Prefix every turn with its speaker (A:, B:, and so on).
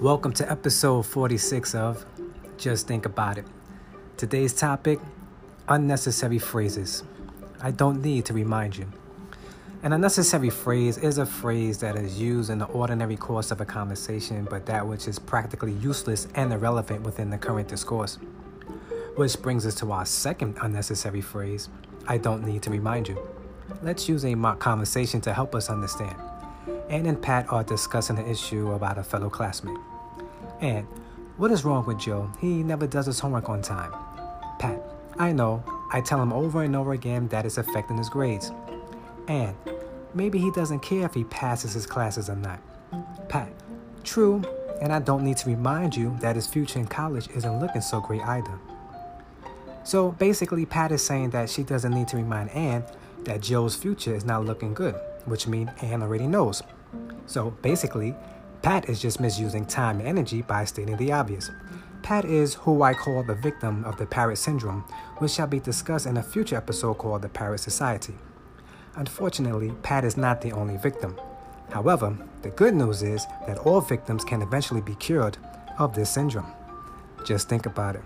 A: Welcome to episode 46 of Just Think About It. Today's topic unnecessary phrases. I don't need to remind you. An unnecessary phrase is a phrase that is used in the ordinary course of a conversation, but that which is practically useless and irrelevant within the current discourse. Which brings us to our second unnecessary phrase I don't need to remind you. Let's use a mock conversation to help us understand. Ann and Pat are discussing an issue about a fellow classmate. Ann, what is wrong with Joe? He never does his homework on time. Pat, I know. I tell him over and over again that it's affecting his grades. Ann, maybe he doesn't care if he passes his classes or not. Pat, true, and I don't need to remind you that his future in college isn't looking so great either. So basically, Pat is saying that she doesn't need to remind Ann that Joe's future is not looking good, which means Ann already knows. So basically, Pat is just misusing time and energy by stating the obvious. Pat is who I call the victim of the parrot syndrome, which shall be discussed in a future episode called The Parrot Society. Unfortunately, Pat is not the only victim. However, the good news is that all victims can eventually be cured of this syndrome. Just think about it.